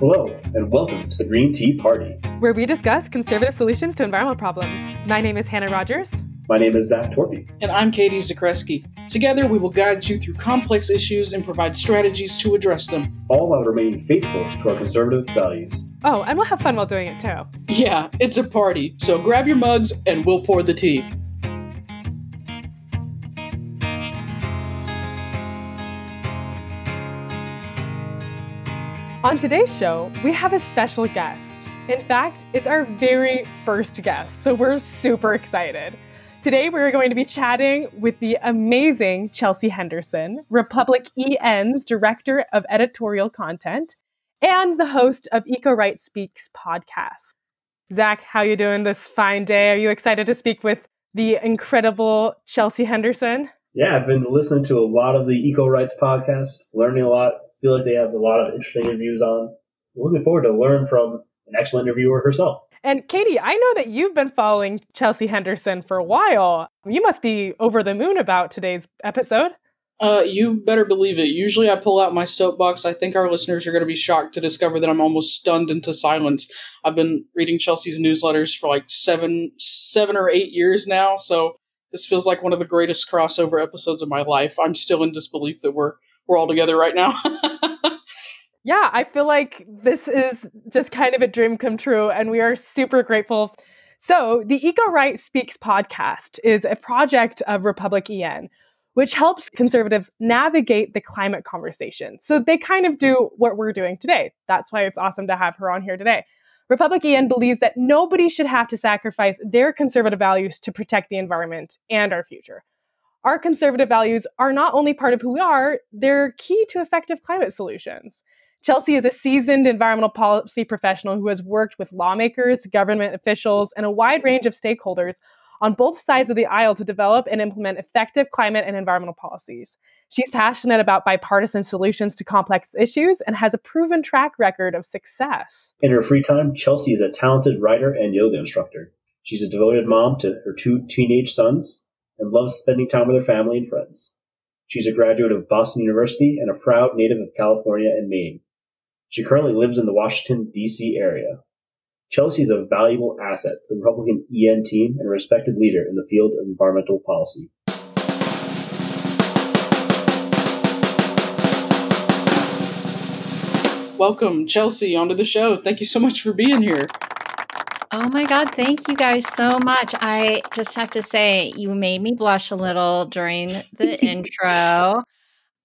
Hello, and welcome to the Green Tea Party, where we discuss conservative solutions to environmental problems. My name is Hannah Rogers. My name is Zach Torpy. And I'm Katie Zakreski. Together, we will guide you through complex issues and provide strategies to address them. All while remaining faithful to our conservative values. Oh, and we'll have fun while doing it too. Yeah, it's a party, so grab your mugs and we'll pour the tea. On today's show, we have a special guest. In fact, it's our very first guest, so we're super excited. Today, we're going to be chatting with the amazing Chelsea Henderson, republicEn's Director of Editorial Content and the host of EcoRight Speaks podcast. Zach, how you doing this fine day? Are you excited to speak with the incredible Chelsea Henderson? Yeah, I've been listening to a lot of the Eco Rights podcast, learning a lot. Feel like they have a lot of interesting interviews on. Looking forward to learn from an excellent interviewer herself. And Katie, I know that you've been following Chelsea Henderson for a while. You must be over the moon about today's episode. Uh, you better believe it. Usually I pull out my soapbox. I think our listeners are going to be shocked to discover that I'm almost stunned into silence. I've been reading Chelsea's newsletters for like seven, seven or eight years now. So this feels like one of the greatest crossover episodes of my life. I'm still in disbelief that we're, we're all together right now. yeah, I feel like this is just kind of a dream come true, and we are super grateful. So, the EcoRight Speaks podcast is a project of republicEn, which helps conservatives navigate the climate conversation. So, they kind of do what we're doing today. That's why it's awesome to have her on here today. republicEn believes that nobody should have to sacrifice their conservative values to protect the environment and our future. Our conservative values are not only part of who we are, they're key to effective climate solutions. Chelsea is a seasoned environmental policy professional who has worked with lawmakers, government officials, and a wide range of stakeholders on both sides of the aisle to develop and implement effective climate and environmental policies. She's passionate about bipartisan solutions to complex issues and has a proven track record of success. In her free time, Chelsea is a talented writer and yoga instructor. She's a devoted mom to her two teenage sons and loves spending time with her family and friends. She's a graduate of Boston University and a proud native of California and Maine. She currently lives in the Washington, D.C. area. Chelsea is a valuable asset to the republicEn team and a respected leader in the field of environmental policy. Welcome, Chelsea, onto the show. Thank you so much for being here. Oh my God, thank you guys so much. I just have to say, you made me blush a little during the intro.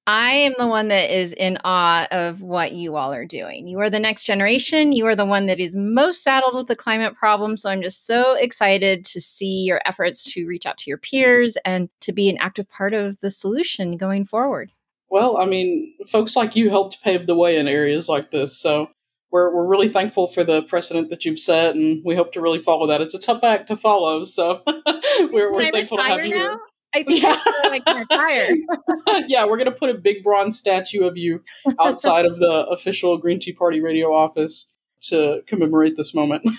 I am the one that is in awe of what you all are doing. You are the next generation. You are the one that is most saddled with the climate problem. So I'm just so excited to see your efforts to reach out to your peers and to be an active part of the solution going forward. Well, I mean, folks like you helped pave the way in areas like this. So we're, we're really thankful for the precedent that you've set, and we hope to really follow that. It's a tough act to follow. So we're, we're thankful to have you now? here. I think yeah. Can retire. yeah, we're gonna put a big bronze statue of you outside of the official Green Tea Party radio office to commemorate this moment.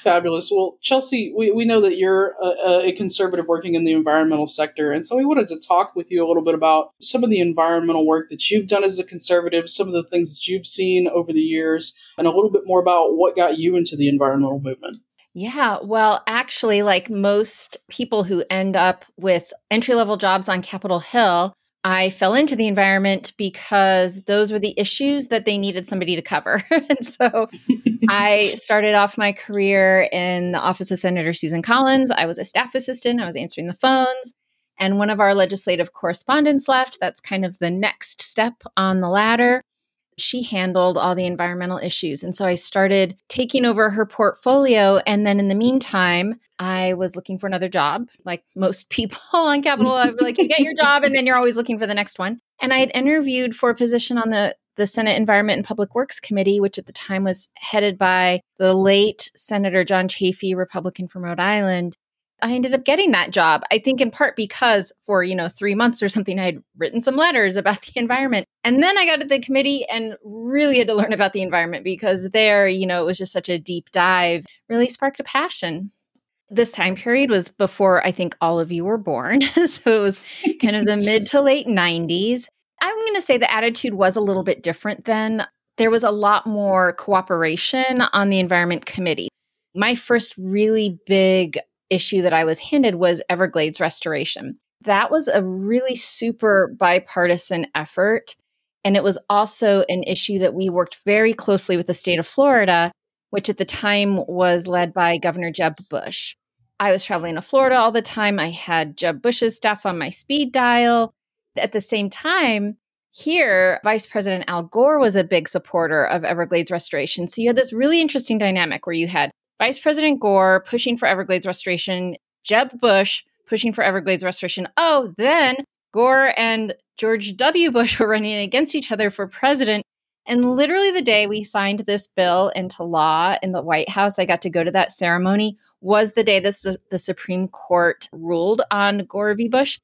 Fabulous. Well, Chelsea, we, we know that you're a, a, conservative working in the environmental sector. And so we wanted to talk with you a little bit about some of the environmental work that you've done as a conservative, some of the things that you've seen over the years, and a little bit more about what got you into the environmental movement. Yeah, well, actually, like most people who end up with entry level jobs on Capitol Hill, I fell into the environment because those were the issues that they needed somebody to cover. and so I started off my career in the office of Senator Susan Collins. I was a staff assistant, I was answering the phones. And one of our legislative correspondents left. That's kind of the next step on the ladder she handled all the environmental issues. And so I started taking over her portfolio. And then in the meantime, I was looking for another job. Like most people on Capitol, I'd be like, you get your job, and then you're always looking for the next one. And I had interviewed for a position on the the Senate Environment and Public Works Committee, which at the time was headed by the late Senator John Chafee, Republican from Rhode Island. I ended up getting that job. I think in part because for, you know, 3 months or something I had written some letters about the environment. And then I got to the committee and really had to learn about the environment because there, you know, it was just such a deep dive, really sparked a passion. This time period was before I think all of you were born. so it was kind of the mid to late 90s. I'm going going to say the attitude was a little bit different then. There was a lot more cooperation on the Environment Committee. My first really big issue that I was handed was Everglades restoration. That was a really super bipartisan effort. And it was also an issue that we worked very closely with the state of Florida, which at the time was led by Governor Jeb Bush. I was traveling to Florida all the time. I had Jeb Bush's stuff on my speed dial. At the same time, here, Vice President Al Gore was a big supporter of Everglades restoration. So you had this really interesting dynamic where you had Vice President Gore pushing for Everglades restoration, Jeb Bush pushing for Everglades restoration. Oh, then Gore and George W. Bush were running against each other for president. And literally, the day we signed this bill into law in the White House, I got to go to that ceremony, was the day that the Supreme Court ruled on Gore v. Bush.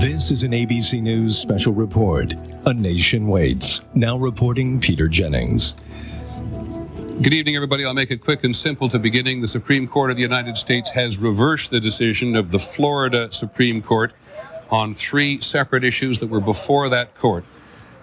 This is an ABC News special report. A Nation Waits. Now reporting Peter Jennings. Good evening, everybody. I'll make it quick and simple to beginning. The Supreme Court of the United States has reversed the decision of the Florida Supreme Court on three separate issues that were before that court.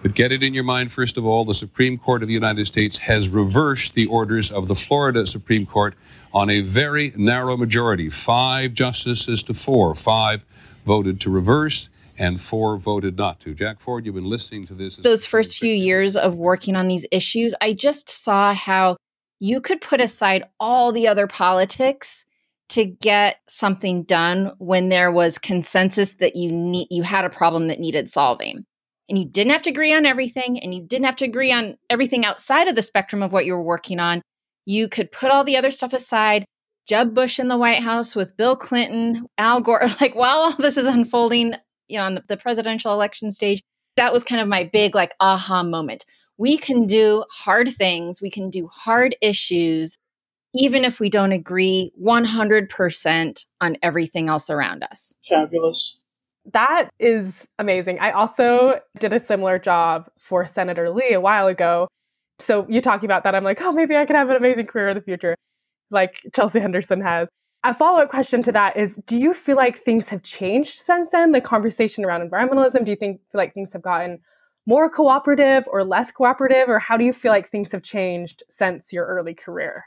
But get it in your mind, first of all, the Supreme Court of the United States has reversed the orders of the Florida Supreme Court on a very narrow majority. Five justices to four. Five voted to reverse and four voted not to. Jack Ford, you've been listening to this. Those first few years of working on these issues, I just saw how you could put aside all the other politics to get something done when there was consensus that you need you had a problem that needed solving. And you didn't have to agree on everything and you didn't have to agree on everything outside of the spectrum of what you were working on. You could put all the other stuff aside. Jeb Bush in the White House with Bill Clinton, Al Gore, like while all this is unfolding, you know, on the, the presidential election stage, that was kind of my big like aha moment. We can do hard things, we can do hard issues, even if we don't agree 100% on everything else around us. Fabulous. That is amazing. I also did a similar job for Senator Lee a while ago. So you talking about that, I'm like, oh, maybe I could have an amazing career in the future, like Chelsea Henderson has. A follow up question to that is Do you feel like things have changed since then? The conversation around environmentalism, do you think feel like things have gotten more cooperative or less cooperative? Or how do you feel like things have changed since your early career?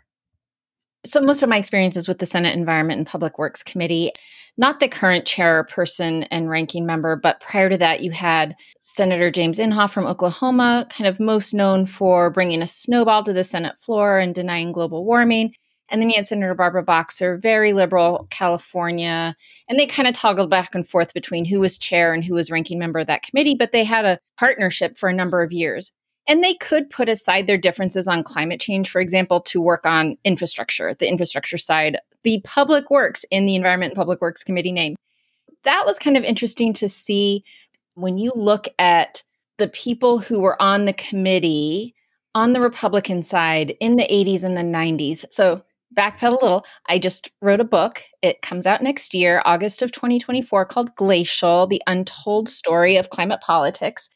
So, most of my experiences with the Senate Environment and Public Works Committee, not the current chairperson and ranking member, but prior to that, you had Senator James Inhofe from Oklahoma, kind of most known for bringing a snowball to the Senate floor and denying global warming. And then you had Senator Barbara Boxer, very liberal California. And they kind of toggled back and forth between who was chair and who was ranking member of that committee, but they had a partnership for a number of years. And they could put aside their differences on climate change, for example, to work on infrastructure, the infrastructure side, the public works in the Environment and Public Works Committee name. That was kind of interesting to see when you look at the people who were on the committee on the Republican side in the 80s and the 90s. So backpedal a little, I just wrote a book. It comes out next year, August of 2024, called Glacial The Untold Story of Climate Politics.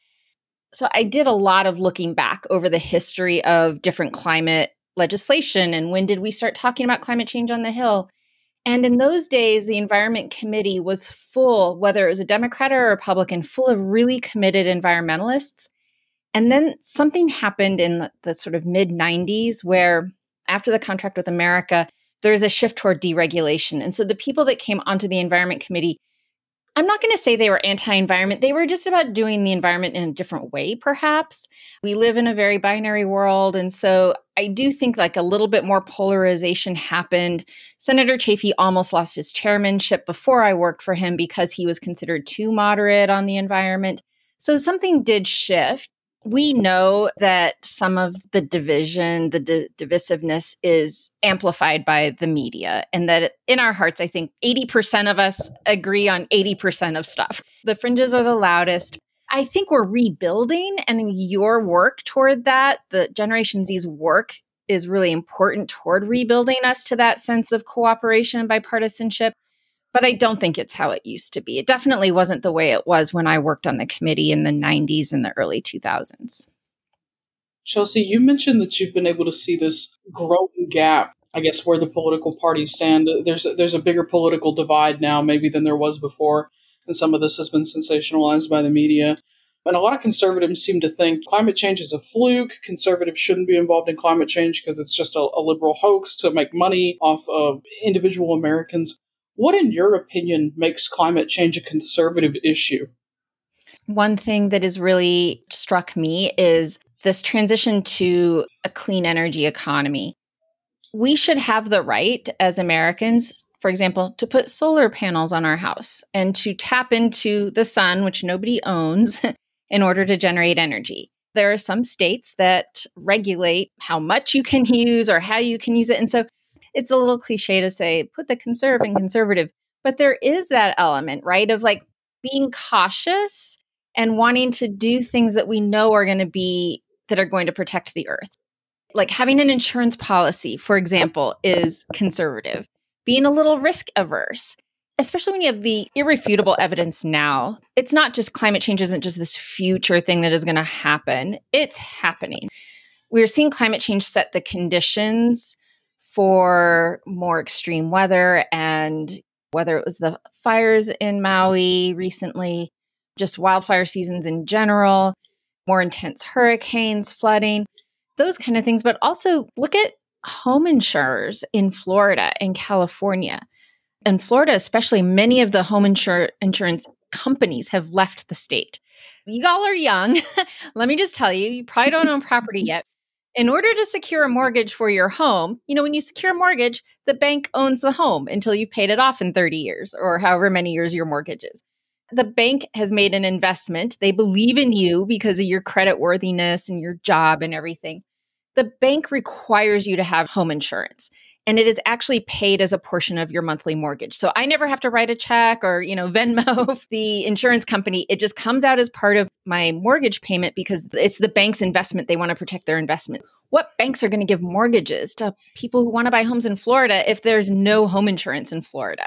So I did a lot of looking back over the history of different climate legislation and when did we start talking about climate change on the Hill. And in those days, the Environment Committee was full, whether it was a Democrat or a Republican, full of really committed environmentalists. And then something happened in the, the sort of mid 90s where after the contract with America, there's a shift toward deregulation. And so the people that came onto the Environment Committee, I'm not going to say they were anti environment. They were just about doing the environment in a different way, perhaps. We live in a very binary world. And so I do think like a little bit more polarization happened. Senator Chafee almost lost his chairmanship before I worked for him because he was considered too moderate on the environment. So something did shift we know that some of the division, the di- divisiveness is amplified by the media, and that in our hearts, I think 80% of us agree on 80% of stuff. The fringes are the loudest. I think we're rebuilding, and your work toward that, the Generation Z's work, is really important toward rebuilding us to that sense of cooperation and bipartisanship but I don't think it's how it used to be. It definitely wasn't the way it was when I worked on the committee in the 90s and the early 2000s. Chelsea, you mentioned that you've been able to see this growing gap, I guess, where the political parties stand. There's there's a bigger political divide now, maybe than there was before. and some of this has been sensationalized by the media. And a lot of conservatives seem to think climate change is a fluke. Conservatives shouldn't be involved in climate change because it's just a, a liberal hoax to make money off of individual Americans. What, in your opinion, makes climate change a conservative issue? One thing that has really struck me is this transition to a clean energy economy. We should have the right as Americans, for example, to put solar panels on our house and to tap into the sun, which nobody owns, in order to generate energy. There are some states that regulate how much you can use or how you can use it. And so it's a little cliche to say put the conserve and conservative, but there is that element, right, of like being cautious and wanting to do things that we know are going to be that are going to protect the earth. Like having an insurance policy, for example, is conservative. Being a little risk averse, especially when you have the irrefutable evidence now. It's not just climate change isn't just this future thing that is going to happen. It's happening. We're seeing climate change set the conditions for more extreme weather and whether it was the fires in Maui recently, just wildfire seasons in general, more intense hurricanes, flooding, those kind of things. But also look at home insurers in Florida and California. In Florida, especially, many of the home insur- insurance companies have left the state. You all are young. Let me just tell you, you probably don't own property yet in order to secure a mortgage for your home, you know, when you secure a mortgage, the bank owns the home until you've paid it off in 30 years or however many years your mortgage is. The bank has made an investment. They believe in you because of your credit worthiness and your job and everything. The bank requires you to have home insurance and it is actually paid as a portion of your monthly mortgage. So I never have to write a check or, you know, Venmo the insurance company. It just comes out as part of my mortgage payment because it's the bank's investment. They want to protect their investment. What banks are going to give mortgages to people who want to buy homes in Florida if there's no home insurance in Florida?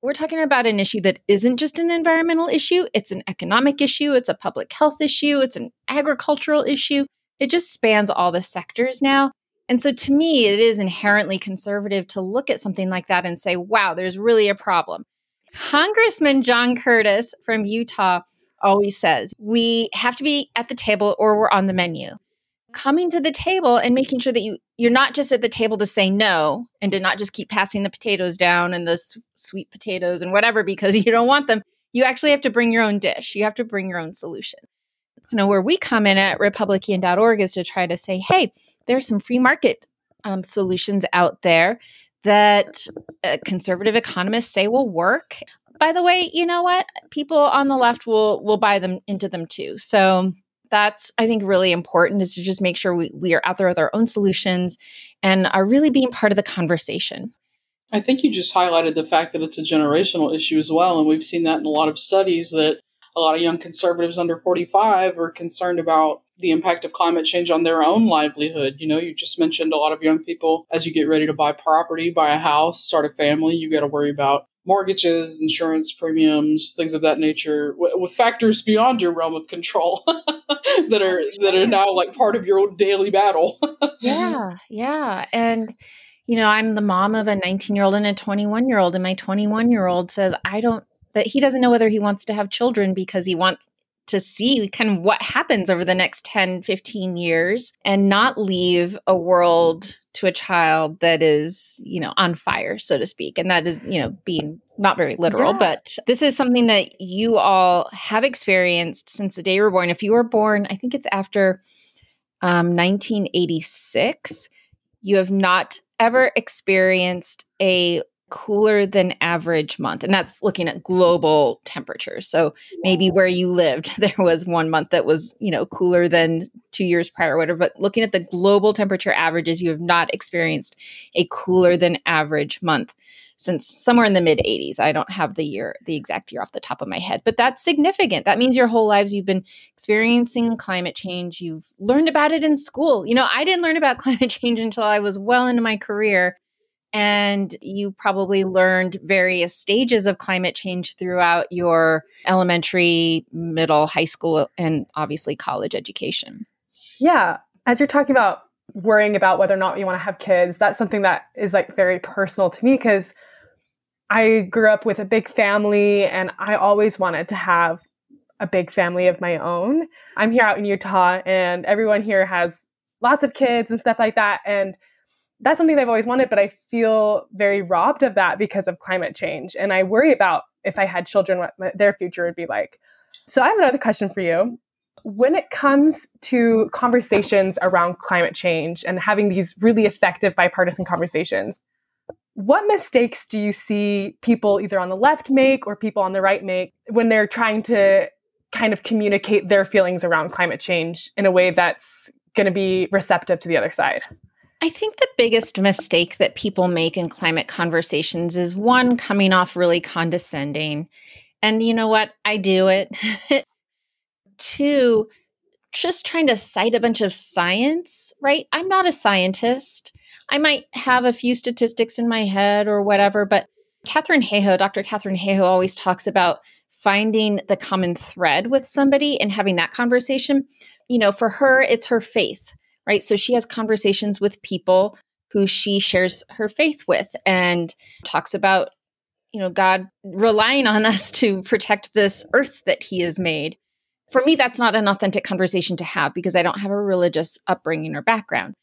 We're talking about an issue that isn't just an environmental issue, it's an economic issue, it's a public health issue, it's an agricultural issue. It just spans all the sectors now. And so to me, it is inherently conservative to look at something like that and say, wow, there's really a problem. Congressman John Curtis from Utah always says, we have to be at the table or we're on the menu. Coming to the table and making sure that you you're not just at the table to say no and to not just keep passing the potatoes down and the sweet potatoes and whatever because you don't want them. You actually have to bring your own dish. You have to bring your own solution. You know, where we come in at republicen.org is to try to say, hey, there's some free market um, solutions out there that uh, conservative economists say will work. By the way, you know what? People on the left will will buy them into them too. So that's I think really important is to just make sure we, we are out there with our own solutions and are really being part of the conversation. I think you just highlighted the fact that it's a generational issue as well. And we've seen that in a lot of studies that a lot of young conservatives under 45 are concerned about the impact of climate change on their own livelihood. You know, you just mentioned a lot of young people as you get ready to buy property, buy a house, start a family, you got to worry about mortgages, insurance premiums, things of that nature, with factors beyond your realm of control that are that are now like part of your daily battle. yeah, yeah, and you know, I'm the mom of a 19 year old and a 21 year old, and my 21 year old says, I don't that he doesn't know whether he wants to have children because he wants to see kind of what happens over the next 10, 15 years and not leave a world to a child that is, you know, on fire, so to speak. And that is, you know, being not very literal, yeah. but this is something that you all have experienced since the day you were born. If you were born, I think it's after um, 1986, you have not ever experienced a cooler than average month. And that's looking at global temperatures. So maybe where you lived, there was one month that was, you know, cooler than two years prior or whatever. But looking at the global temperature averages, you have not experienced a cooler than average month since somewhere in the mid 80s. I don't have the year, the exact year off the top of my head, but that's significant. That means your whole lives you've been experiencing climate change. You've learned about it in school. You know, I didn't learn about climate change until I was well into my career and you probably learned various stages of climate change throughout your elementary, middle, high school, and obviously college education. Yeah. As you're talking about worrying about whether or not you want to have kids, that's something that is like very personal to me because I grew up with a big family and I always wanted to have a big family of my own. I'm here out in Utah and everyone here has lots of kids and stuff like that. And that's something I've always wanted, but I feel very robbed of that because of climate change. And I worry about if I had children, what their future would be like. So I have another question for you. When it comes to conversations around climate change and having these really effective bipartisan conversations, what mistakes do you see people either on the left make or people on the right make when they're trying to kind of communicate their feelings around climate change in a way that's going to be receptive to the other side? I think the biggest mistake that people make in climate conversations is one, coming off really condescending. And you know what? I do it. Two, just trying to cite a bunch of science, right? I'm not a scientist. I might have a few statistics in my head or whatever, but Katharine Hayhoe, Dr. Katharine Hayhoe always talks about finding the common thread with somebody and having that conversation. You know, for her, it's her faith right? So she has conversations with people who she shares her faith with and talks about, you know, God relying on us to protect this earth that he has made. For me, that's not an authentic conversation to have because I don't have a religious upbringing or background.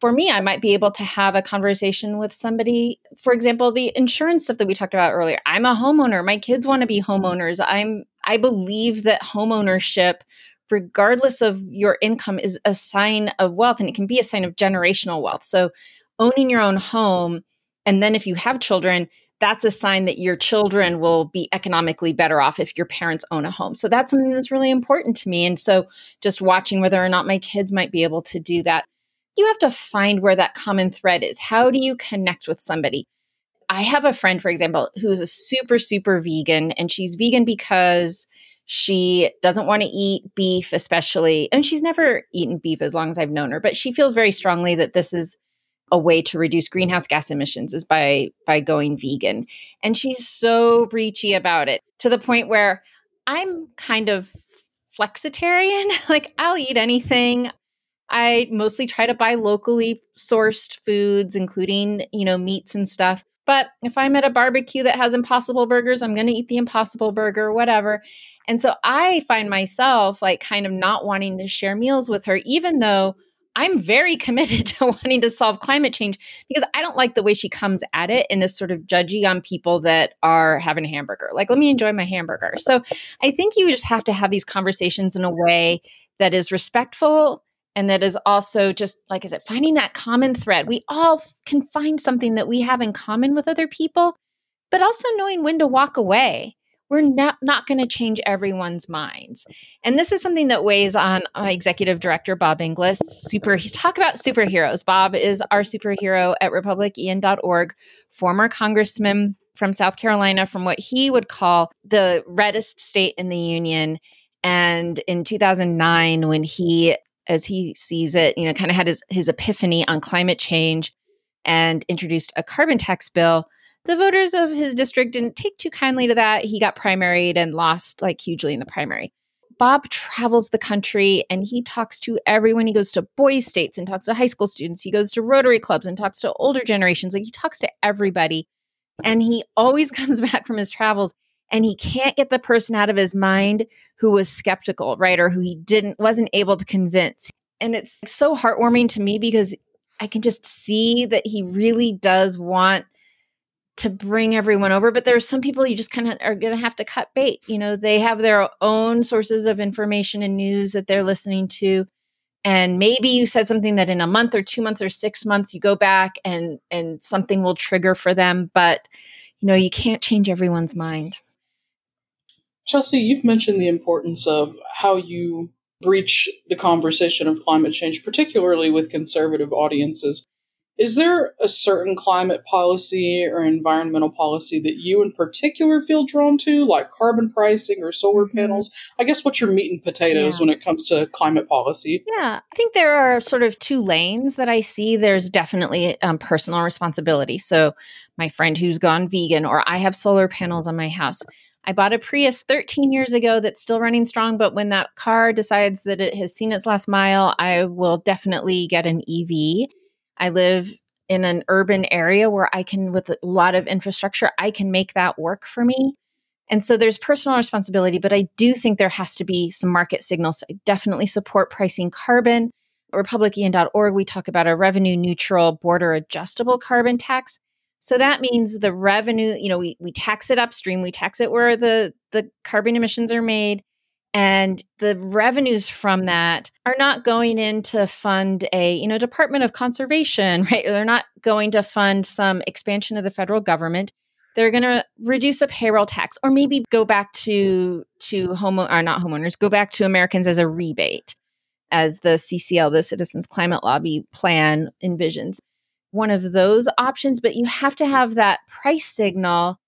For me, I might be able to have a conversation with somebody, for example, the insurance stuff that we talked about earlier. I'm a homeowner. My kids want to be homeowners. I'm I believe that homeownership regardless of your income, is a sign of wealth and it can be a sign of generational wealth. So, owning your own home, and then if you have children, that's a sign that your children will be economically better off if your parents own a home. So, that's something that's really important to me. And so, just watching whether or not my kids might be able to do that, you have to find where that common thread is. How do you connect with somebody? I have a friend, for example, who's a super, super vegan, and she's vegan because she doesn't want to eat beef, especially, and she's never eaten beef as long as I've known her, but she feels very strongly that this is a way to reduce greenhouse gas emissions is by by going vegan. And she's so preachy about it to the point where I'm kind of flexitarian. like I'll eat anything. I mostly try to buy locally sourced foods, including, you know, meats and stuff. But if I'm at a barbecue that has impossible burgers, I'm going to eat the impossible burger, whatever. And so I find myself like kind of not wanting to share meals with her, even though I'm very committed to wanting to solve climate change because I don't like the way she comes at it and is sort of judgy on people that are having a hamburger. Like, let me enjoy my hamburger. So I think you just have to have these conversations in a way that is respectful and that is also just like I said, finding that common thread. We all can find something that we have in common with other people, but also knowing when to walk away. We're not, not going to change everyone's minds. And this is something that weighs on uh, executive director Bob Inglis. Super, talk about superheroes. Bob is our superhero at republicen.org, former congressman from South Carolina, from what he would call the reddest state in the union. And in 2009, when he as he sees it, you know, kind of had his, his epiphany on climate change and introduced a carbon tax bill. The voters of his district didn't take too kindly to that. He got primaried and lost like hugely in the primary. Bob travels the country and he talks to everyone. He goes to boys' states and talks to high school students. He goes to Rotary clubs and talks to older generations. Like he talks to everybody. And he always comes back from his travels and he can't get the person out of his mind who was skeptical, right? Or who he didn't wasn't able to convince. And it's so heartwarming to me because I can just see that he really does want to bring everyone over but there are some people you just kind of are going to have to cut bait you know they have their own sources of information and news that they're listening to and maybe you said something that in a month or 2 months or 6 months you go back and and something will trigger for them but you know you can't change everyone's mind Chelsea, you've mentioned the importance of how you breach the conversation of climate change, particularly with conservative audiences. Is there a certain climate policy or environmental policy that you in particular feel drawn to, like carbon pricing or solar mm-hmm. panels? I guess what's your meat and potatoes yeah. when it comes to climate policy? Yeah, I think there are sort of two lanes that I see. There's definitely um, personal responsibility. So, my friend who's gone vegan, or I have solar panels on my house. I bought a Prius 13 years ago that's still running strong, but when that car decides that it has seen its last mile, I will definitely get an EV. I live in an urban area where I can, with a lot of infrastructure, I can make that work for me. And so there's personal responsibility, but I do think there has to be some market signals. I definitely support pricing carbon. At republicen.org, we talk about a revenue neutral, border adjustable carbon tax. So that means the revenue, you know, we, we tax it upstream, we tax it where the, the carbon emissions are made. And the revenues from that are not going in to fund a, you know, Department of Conservation, right? They're not going to fund some expansion of the federal government. They're going to reduce a payroll tax or maybe go back to to home or uh, not homeowners, go back to Americans as a rebate as the CCL, the Citizens Climate Lobby plan envisions one of those options, but you have to have that price signal.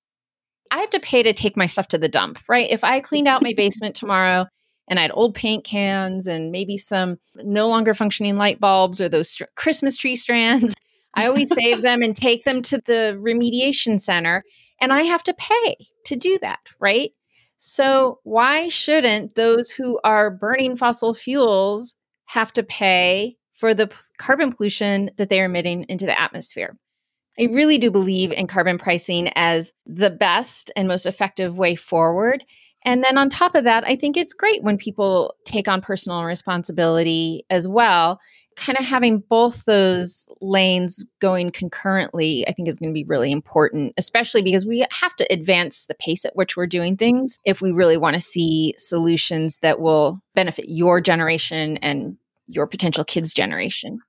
I have to pay to take my stuff to the dump, right? If I cleaned out my basement tomorrow and I had old paint cans and maybe some no longer functioning light bulbs or those st- Christmas tree strands, I always save them and take them to the remediation center. And I have to pay to do that, right? So, why shouldn't those who are burning fossil fuels have to pay for the carbon pollution that they are emitting into the atmosphere. I really do believe in carbon pricing as the best and most effective way forward. And then on top of that, I think it's great when people take on personal responsibility as well. Kind of having both those lanes going concurrently, I think is going to be really important, especially because we have to advance the pace at which we're doing things if we really want to see solutions that will benefit your generation and your potential kids' generation.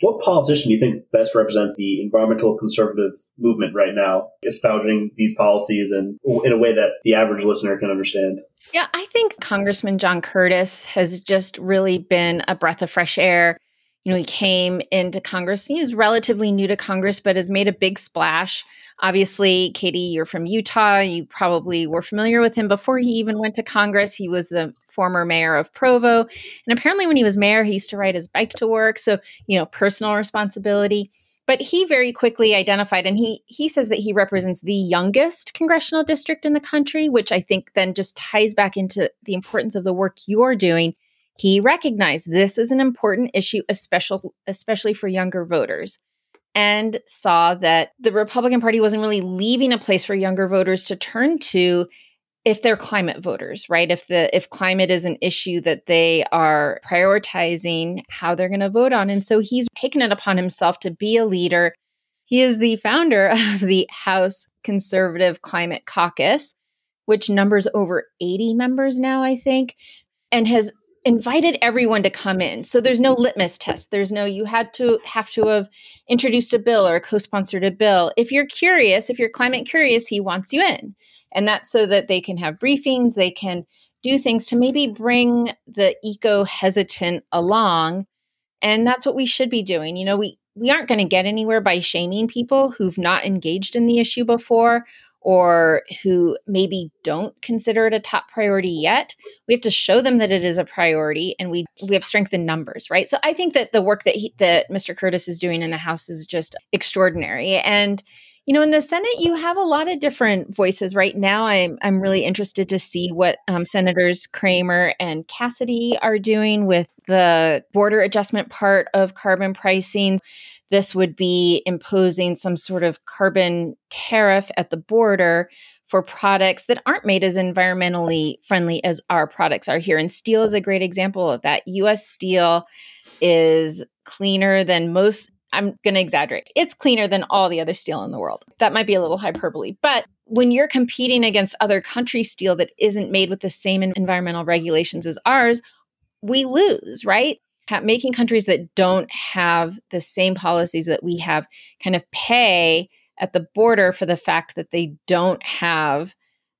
What politician do you think best represents the environmental conservative movement right now, espousing these policies and in a way that the average listener can understand? Yeah, I think Congressman John Curtis has just really been a breath of fresh air. You know, he came into Congress. He was relatively new to Congress, but has made a big splash Obviously, Katie, you're from Utah. You probably were familiar with him before he even went to Congress. He was the former mayor of Provo. And apparently, when he was mayor, he used to ride his bike to work. So, you know, personal responsibility. But he very quickly identified, and he he says that he represents the youngest congressional district in the country, which I think then just ties back into the importance of the work you're doing. He recognized this is an important issue, especially especially for younger voters and saw that the Republican Party wasn't really leaving a place for younger voters to turn to if they're climate voters, right? If the if climate is an issue that they are prioritizing how they're going to vote on. And so he's taken it upon himself to be a leader. He is the founder of the House Conservative Climate Caucus, which numbers over 80 members now, I think, and has invited everyone to come in. So there's no litmus test. There's no you had to have to have introduced a bill or co-sponsored a bill. If you're curious, if you're climate curious, he wants you in. And that's so that they can have briefings, they can do things to maybe bring the eco hesitant along. And that's what we should be doing. You know, we we aren't going to get anywhere by shaming people who've not engaged in the issue before or who maybe don't consider it a top priority yet we have to show them that it is a priority and we we have strength in numbers right? So i think that the work that he that mr curtis is doing in the house is just extraordinary. And you know in the senate you have a lot of different voices. Right now i'm i'm really interested to see what um, senators Cramer and cassidy are doing with the border adjustment part of carbon pricing this would be imposing some sort of carbon tariff at the border for products that aren't made as environmentally friendly as our products are here. And steel is a great example of that. US steel is cleaner than most. I'm going to exaggerate. It's cleaner than all the other steel in the world. That might be a little hyperbole. But when you're competing against other countries' steel that isn't made with the same environmental regulations as ours, we lose, right? Making countries that don't have the same policies that we have kind of pay at the border for the fact that they don't have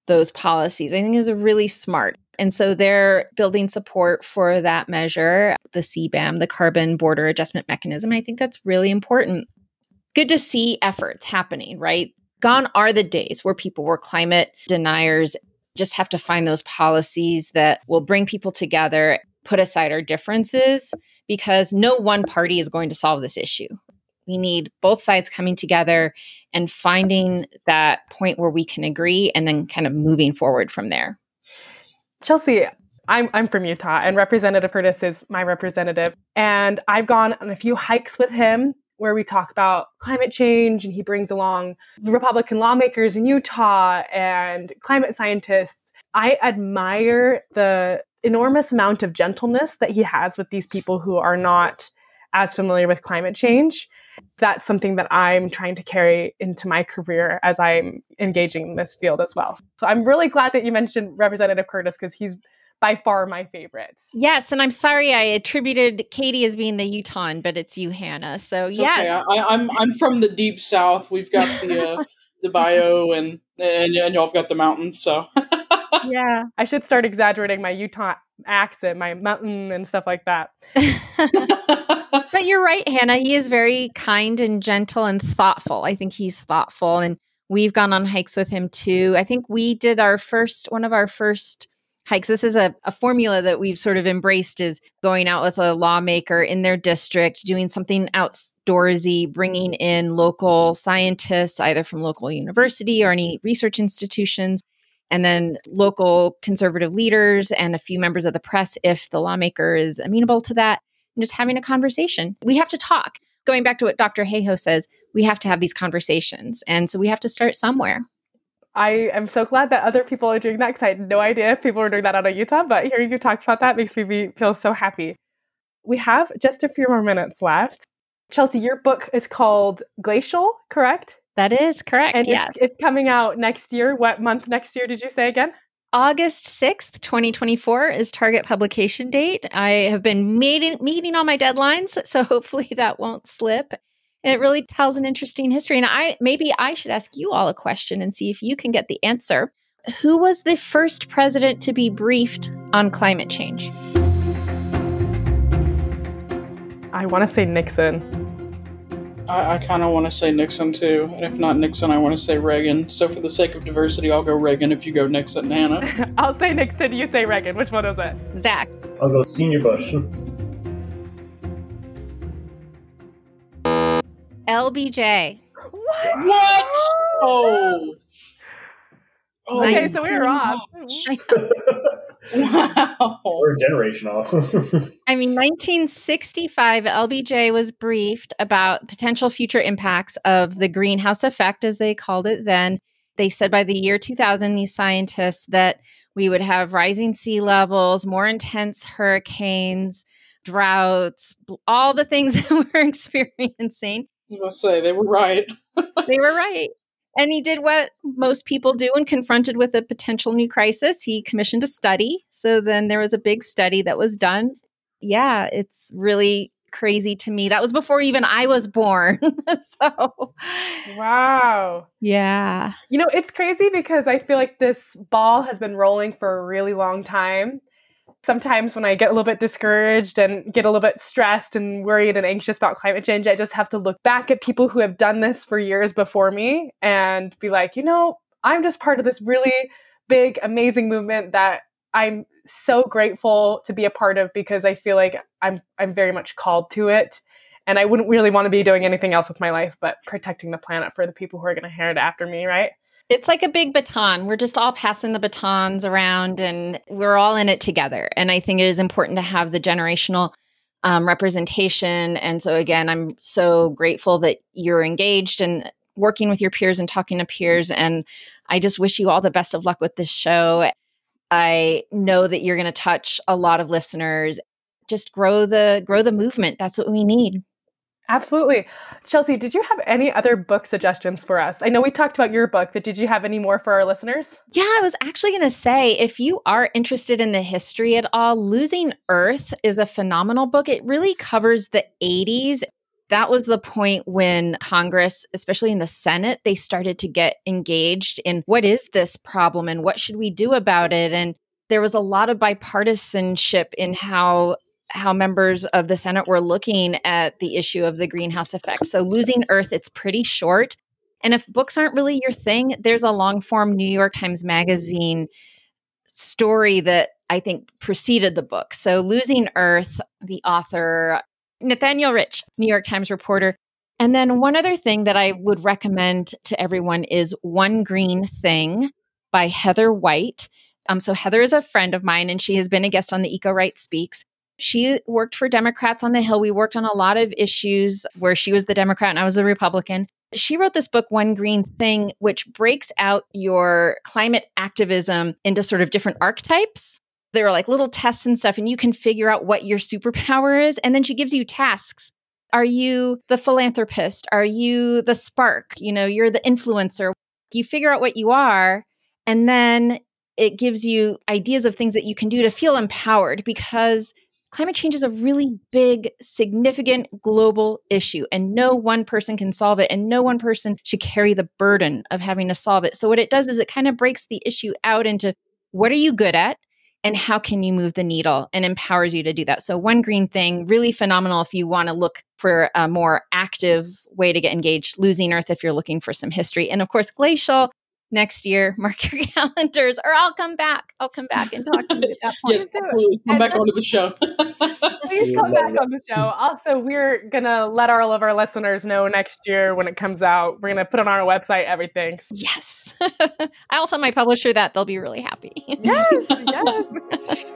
those policies, I think is really smart. And so they're building support for that measure, the CBAM, the Carbon Border Adjustment Mechanism. I think that's really important. Good to see efforts happening, right? Gone are the days where people were climate deniers. Just have to find those policies that will bring people together put aside our differences because no one party is going to solve this issue. We need both sides coming together and finding that point where we can agree and then kind of moving forward from there. Chelsea, I'm, I'm from Utah and Representative Curtis is my representative. And I've gone on a few hikes with him where we talk about climate change and he brings along Republican lawmakers in Utah and climate scientists. I admire the enormous amount of gentleness that he has with these people who are not as familiar with climate change. That's something that I'm trying to carry into my career as I'm engaging in this field as well. So I'm really glad that you mentioned Representative Curtis because he's by far my favorite. Yes, and I'm sorry I attributed Katie as being the Utah, but it's you, Hannah. So It's yeah, okay. I, I'm I'm from the deep south. We've got the uh, the bayou and and and y'all have got the mountains. So yeah. I should start exaggerating my Utah accent, my mountain and stuff like that. but you're right, Hannah. He is very kind and gentle and thoughtful. I think he's thoughtful, and we've gone on hikes with him too. I think we did our first one of our first hikes. This is a, a formula that we've sort of embraced is going out with a lawmaker in their district, doing something outdoorsy, bringing in local scientists, either from local university or any research institutions, and then local conservative leaders and a few members of the press if the lawmaker is amenable to that, and just having a conversation. We have to talk. Going back to what Dr. Hayhoe says, we have to have these conversations. And so we have to start somewhere. I am so glad that other people are doing that because I had no idea if people were doing that out of Utah, but hearing you talk about that makes me feel so happy. We have just a few more minutes left. Chelsea, your book is called Glacial, correct? That is correct. And yeah. it's, it's coming out next year. What month next year did you say again? August 6th, 2024 is target publication date. I have been meeting, meeting all my deadlines, so hopefully that won't slip. And it really tells an interesting history. And I maybe I should ask you all a question and see if you can get the answer. Who was the first president to be briefed on climate change? I want to say Nixon. I, I kind of want to say Nixon too, and if not Nixon, I want to say Reagan. So for the sake of diversity, I'll go Reagan. If you go Nixon, Hannah. I'll say Nixon, you say Reagan. Which one is it? Zach. I'll go Senior Bush. LBJ. What? what? Oh. Oh Okay, so we were off. Wow. We're a generation off. I mean, 1965, LBJ was briefed about potential future impacts of the greenhouse effect, as they called it then. They said by the year 2000, these scientists, that we would have rising sea levels, more intense hurricanes, droughts, all the things that we're experiencing. You must say they were right. They were right. And he did what most people do when confronted with a potential new crisis. He commissioned a study. So then there was a big study that was done. Yeah, it's really crazy to me. That was before even I was born. so, Wow. yeah. You know, it's crazy because I feel like this ball has been rolling for a really long time. Sometimes when I get a little bit discouraged and get a little bit stressed and worried and anxious about climate change, I just have to look back at people who have done this for years before me and be like, you know, I'm just part of this really big, amazing movement that I'm so grateful to be a part of because I feel like I'm I'm very much called to it. And I wouldn't really want to be doing anything else with my life but protecting the planet for the people who are going to inherit after me, right? It's like a big baton. We're just all passing the batons around and we're all in it together. And I think it is important to have the generational um, representation. And so, again, I'm so grateful that you're engaged and working with your peers and talking to peers. And I just wish you all the best of luck with this show. I know that you're going to touch a lot of listeners. Just grow the grow the movement. That's what we need. Absolutely. Chelsea, did you have any other book suggestions for us? I know we talked about your book, but did you have any more for our listeners? Yeah, I was actually going to say if you are interested in the history at all, Losing Earth is a phenomenal book. It really covers the 80s. That was the point when Congress, especially in the Senate, they started to get engaged in what is this problem and what should we do about it? And there was a lot of bipartisanship in how how members of the Senate were looking at the issue of the greenhouse effect. So losing Earth, it's pretty short. And if books aren't really your thing, there's a long form New York Times Magazine story that I think preceded the book. So, Losing Earth, the author, Nathaniel Rich, New York Times reporter. And then one other thing that I would recommend to everyone is One Green Thing by Heather White. Um, so, Heather is a friend of mine and she has been a guest on the EcoRight Speaks. She worked for Democrats on the Hill. We worked on a lot of issues where she was the Democrat and I was the Republican. She wrote this book, One Green Thing, which breaks out your climate activism into sort of different archetypes. There are like little tests and stuff, and you can figure out what your superpower is. And then she gives you tasks. Are you the philanthropist? Are you the spark? You know, you're the influencer. You figure out what you are, and then it gives you ideas of things that you can do to feel empowered because climate change is a really big, significant global issue, and no mm-hmm. one person can solve it, and no one person should carry the burden of having to solve it. So, what it does is it kind of breaks the issue out into what are you good at? And how can you move the needle and empowers you to do that? So, one green thing, really phenomenal if you want to look for a more active way to get engaged. Losing Earth, if you're looking for some history. And of course, Glacial, next year. Mark your calendars, or I'll come back. I'll come back and talk to you at that point. yes, absolutely. Come back onto the show. Please come back on the show. Also, we're gonna let all of our listeners know next year when it comes out. We're gonna put it on our website, everything. Yes. I'll tell my publisher that they'll be really happy. yes, yes.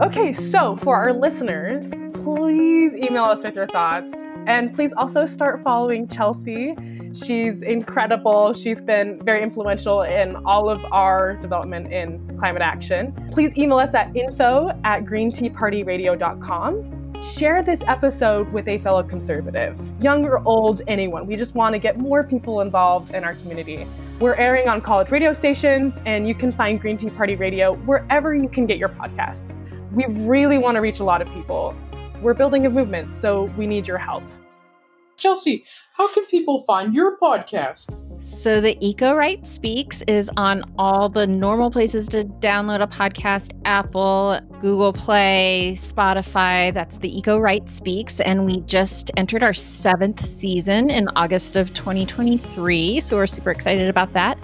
Okay, so for our listeners, please email us with your thoughts. And please also start following Chelsea. She's incredible. She's been very influential in all of our development in climate action. Please email us at info at greenteapartyradio.com. Share this episode with a fellow conservative, young or old, anyone. We just want to get more people involved in our community. We're airing on college radio stations, and you can find Green Tea Party Radio wherever you can get your podcasts. We really want to reach a lot of people. We're building a movement, so we need your help. Chelsea, how can people find your podcast? So, the EcoRight Speaks is on all the normal places to download a podcast Apple, Google Play, Spotify. That's the EcoRight Speaks. And we just entered our seventh season in August of 2023. So, we're super excited about that.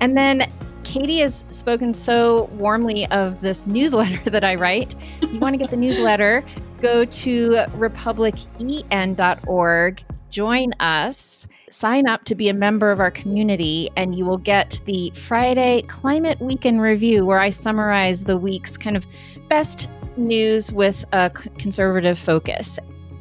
And then Katie has spoken so warmly of this newsletter that I write. You want to get the newsletter, go to republicen.org, join us, sign up to be a member of our community, and you will get the Friday Climate Weekend Review, where I summarize the week's kind of best news with a conservative focus.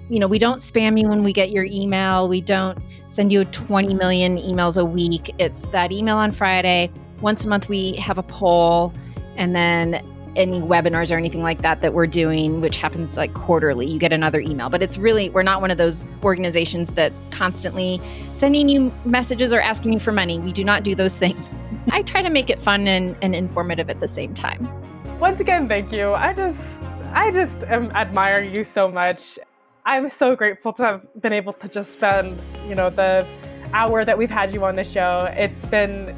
You know, we don't spam you when we get your email. We don't send you 20 million emails a week. It's that email on Friday once a month, we have a poll, and then any webinars or anything like that that we're doing, which happens like quarterly, you get another email. But it's really, we're not one of those organizations that's constantly sending you messages or asking you for money. We do not do those things. I try to make it fun and, and informative at the same time. Once again, thank you. I just, I just am, admire you so much. I'm so grateful to have been able to just spend, you know, the hour that we've had you on the show. It's been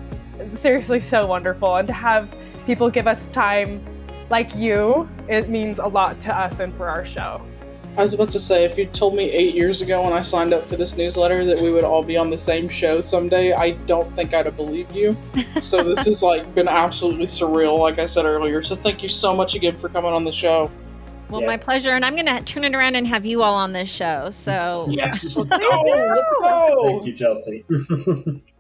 seriously so wonderful. And to have people give us time like you, it means a lot to us and for our show. I was about to say, if you told me eight years ago when I signed up for this newsletter that we would all be on the same show someday, I don't think I'd have believed you. so this has like been absolutely surreal, like I said earlier. So thank you so much again for coming on the show. Well, yeah. my pleasure, and I'm going to turn it around and have you all on this show. So yes, oh, let's go, let's go. Thank you, Chelsea.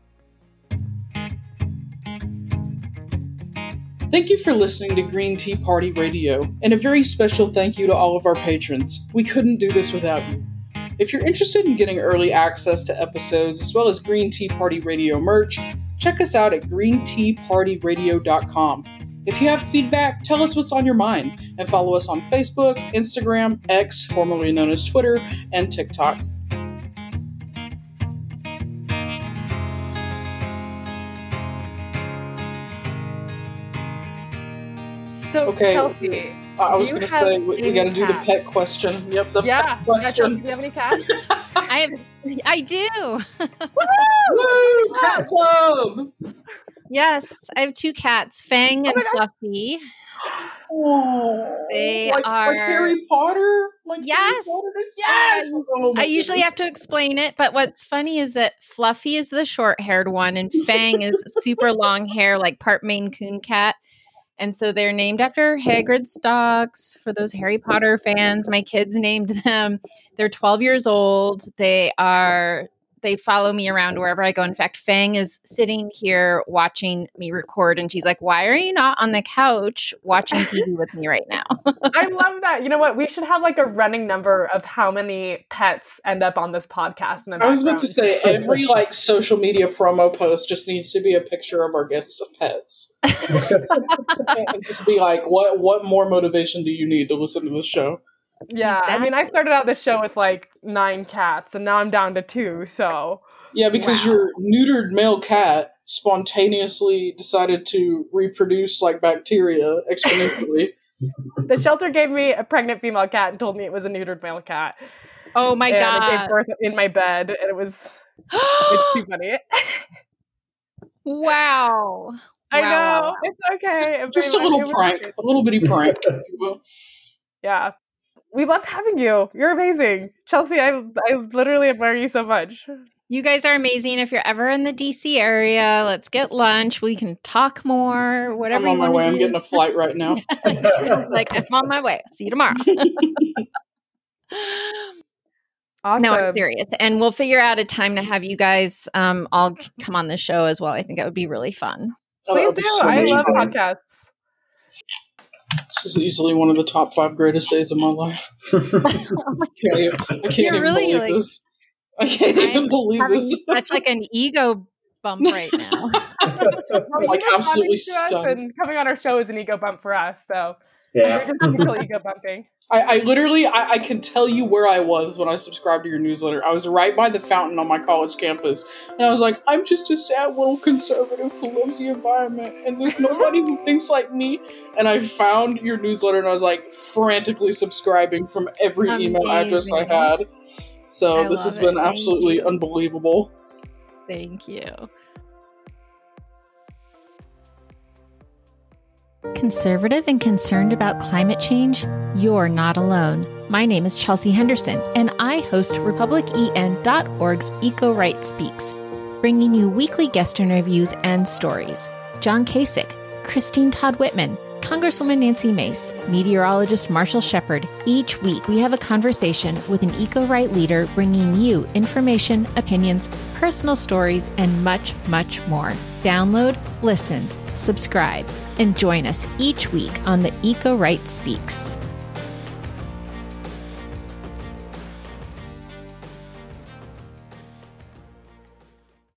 Thank you for listening to Green Tea Party Radio, and a very special thank you to all of our patrons. We couldn't do this without you. If you're interested in getting early access to episodes as well as Green Tea Party Radio merch, check us out at greenteapartyradio.com. If you have feedback, tell us what's on your mind and follow us on Facebook, Instagram, X, formerly known as Twitter, and TikTok. So, okay. Chelsea, I was going to say we, we got to do the pet question. Yep, the yeah. pet question. do you have any cats? I have. I do. Woo! Cat club. Yes, I have two cats, Fang oh and Fluffy. Oh, they like, are like Harry Potter. Like yes, yes. Oh, I usually have to explain it, but what's funny is that Fluffy is the short-haired one, and Fang is super long hair, like part Maine Coon cat. And so they're named after Hagrid's dogs. For those Harry Potter fans, my kids named them. They're 12 years old. They are they follow me around wherever I go. In fact, Fang is sitting here watching me record, and she's like, "Why are you not on the couch watching TV with me right now?" I love that. You know what? We should have like a running number of how many pets end up on this podcast. In I was about to say every like social media promo post just needs to be a picture of our guest pets. and just be like, what what more motivation do you need to listen to this show? Yeah, I mean, I started out this show with like nine cats, and now I'm down to two. So Yeah, because Wow. your neutered male cat spontaneously decided to reproduce like bacteria exponentially. the shelter gave me a pregnant female cat and told me it was a neutered male cat. oh my and it gave birth in my bed, and it was it's too funny. wow! I Wow. know it's okay. If just a little prank, a little bitty prank, if you will. Yeah, we love having you. You're amazing, Chelsea. I I literally admire you so much. You guys are amazing. If you're ever in the DC area, let's get lunch. We can talk more. Whatever I'm on you my way. to I'm getting a flight right now. like I'm on my way. See you tomorrow. Awesome. No, I'm serious. And we'll figure out a time to have you guys um, all come on the show as well. I think that would be really fun. Oh, Please do. so I love podcasts. This is easily one of the top five greatest days of my life. I can't even, I can't even really, believe like- this. I can't even I'm believe this. such like an ego bump right now. I'm like absolutely responding stunned. And coming on our show is an ego bump for us. So yeah. we're just still ego bumping. I, I literally, I, I can tell you where I was when I subscribed to your newsletter. I was right by the fountain on my college campus, and I was like, I'm just a sad little conservative who loves the environment, and there's nobody who thinks like me. And I found your newsletter, and I was like frantically subscribing from every email address I had. So I this has love it. been Thank absolutely you. unbelievable. Thank you. Conservative and concerned about climate change? You're not alone. My name is Chelsea Henderson, and I host RepublicEN.org's EcoRight Speaks, bringing you weekly guest interviews and stories. John Kasich, Christine Todd Whitman, Congresswoman Nancy Mace, meteorologist Marshall Shepherd. Each week, we have a conversation with an eco right leader bringing you information, opinions, personal stories, and much, much more. Download, listen, subscribe, and join us each week on the EcoRight Speaks.